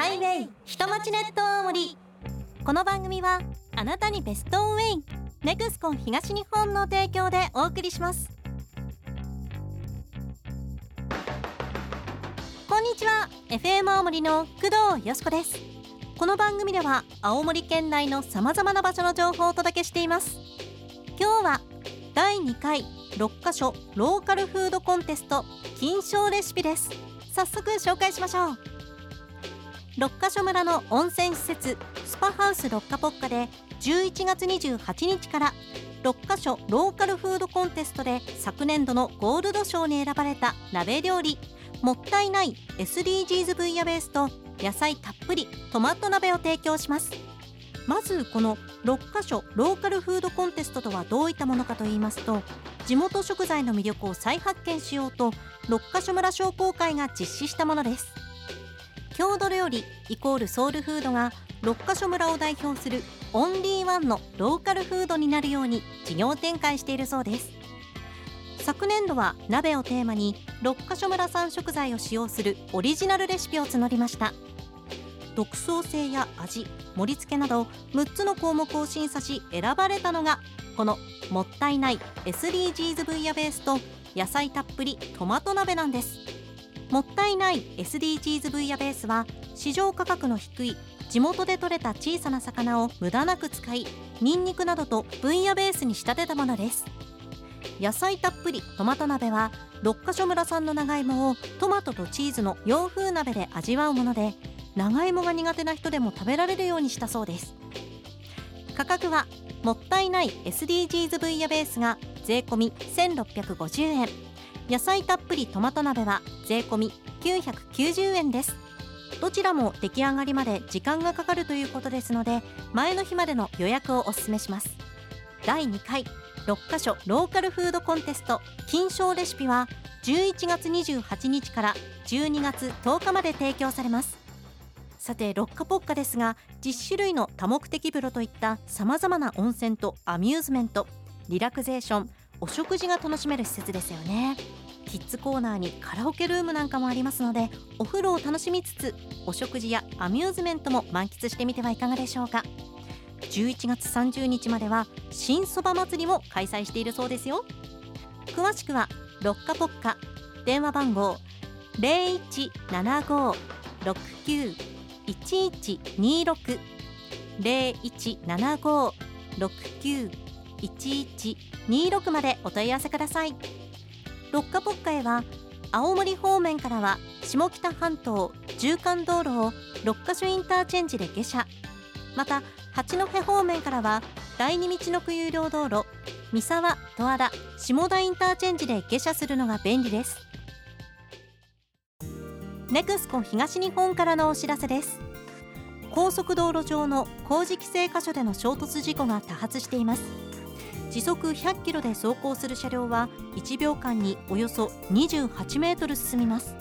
ハイウェイ下町ネット大森この番組はあなたにベストウェイネクスコン東日本の提供でお送りします。こんにちは FM 青森の工藤よしこです。この番組では青森県内のさまざまな場所の情報をお届けしています。今日は第2回6カ所ローカルフードコンテスト金賞レシピです。早速紹介しましょう。六ヶ所村の温泉施設スパハウス六ヶポッカで11月28日から六ヶ所ローカルフードコンテストで昨年度のゴールド賞に選ばれた鍋料理。もったいない SDGs 分野ベースと野菜たっぷりトマト鍋を提供します。まずこの6カ所ローカルフードコンテストとはどういったものかと言いますと地元食材の魅力を再発見しようと六ヶ所村商工会が実施したものです。郷土料理イコールソウルフードが六ヶ所村を代表するオンリーワンのローカルフードになるように事業展開しているそうです。昨年度は鍋をテーマに六ヶ所村産食材を使用するオリジナルレシピを募りました。独創性や味盛り付けなど6つの項目を審査し選ばれたのがこのもったいない SDGs 分野ベースと野菜たっぷりトマト鍋なんです。もったいない SDGs 分野ベースは市場価格の低い地元で採れた小さな魚を無駄なく使いニンニクなどと分野ベースに仕立てたものです。野菜たっぷりトマト鍋は六ヶ所村産の長芋をトマトとチーズの洋風鍋で味わうもので長芋が苦手な人でも食べられるようにしたそうです。価格はもったいない SDGs 分野ベースが税込1650円。野菜たっぷりトマト鍋は税込990円です。どちらも出来上がりまで時間がかかるということですので前の日までの予約をお勧めします。第2回6カ所ローカルフードコンテスト金賞レシピは11月28日から12月10日まで提供されます。さてロッカポッカですが10種類の多目的風呂といったさまざまな温泉とアミューズメントリラクゼーションお食事が楽しめる施設ですよね。キッズコーナーにカラオケルームなんかもありますのでお風呂を楽しみつつお食事やアミューズメントも満喫してみてはいかがでしょうか。11月30日までは新そば祭りも開催しているそうですよ。詳しくはロッカポッカ電話番号0175-69-1126 1126までお問い合わせください。六花ポッカへは青森方面からは下北半島縦貫道路を六ヶ所インターチェンジで下車。また八戸方面からは第二道の区有料道路三沢十和田下田インターチェンジで下車するのが便利です。ネクスコ東日本からのお知らせです。高速道路上の工事規制箇所での衝突事故が多発しています。時速100キロで走行する車両は1秒間におよそ28メートル進みます。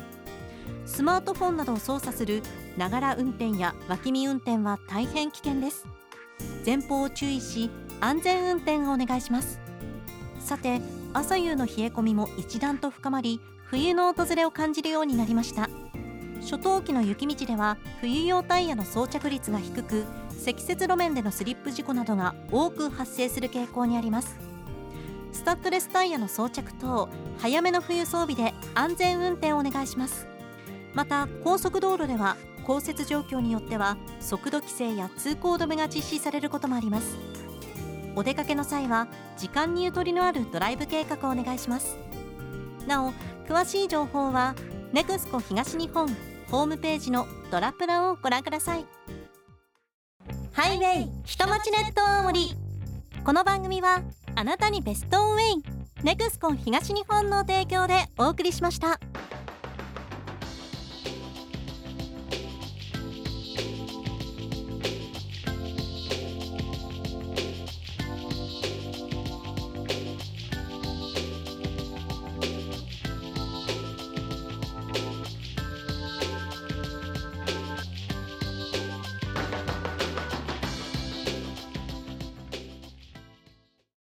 スマートフォンなどを操作するながら運転や脇見運転は大変危険です。前方を注意し安全運転をお願いします。さて朝夕の冷え込みも一段と深まり冬の訪れを感じるようになりました。初冬期の雪道では冬用タイヤの装着率が低く積雪路面でのスリップ事故などが多く発生する傾向にあります。スタッドレスタイヤの装着等早めの冬装備で安全運転をお願いします。また高速道路では降雪状況によっては速度規制や通行止めが実施されることもあります。お出かけの際は時間にゆとりのあるドライブ計画をお願いします。なお詳しい情報は NEXCO 東日本ホームページのドラプラをご覧ください。ハイウェイ下町ネット大森。この番組はあなたにベストウェイ NEXCO 東日本の提供でお送りしました。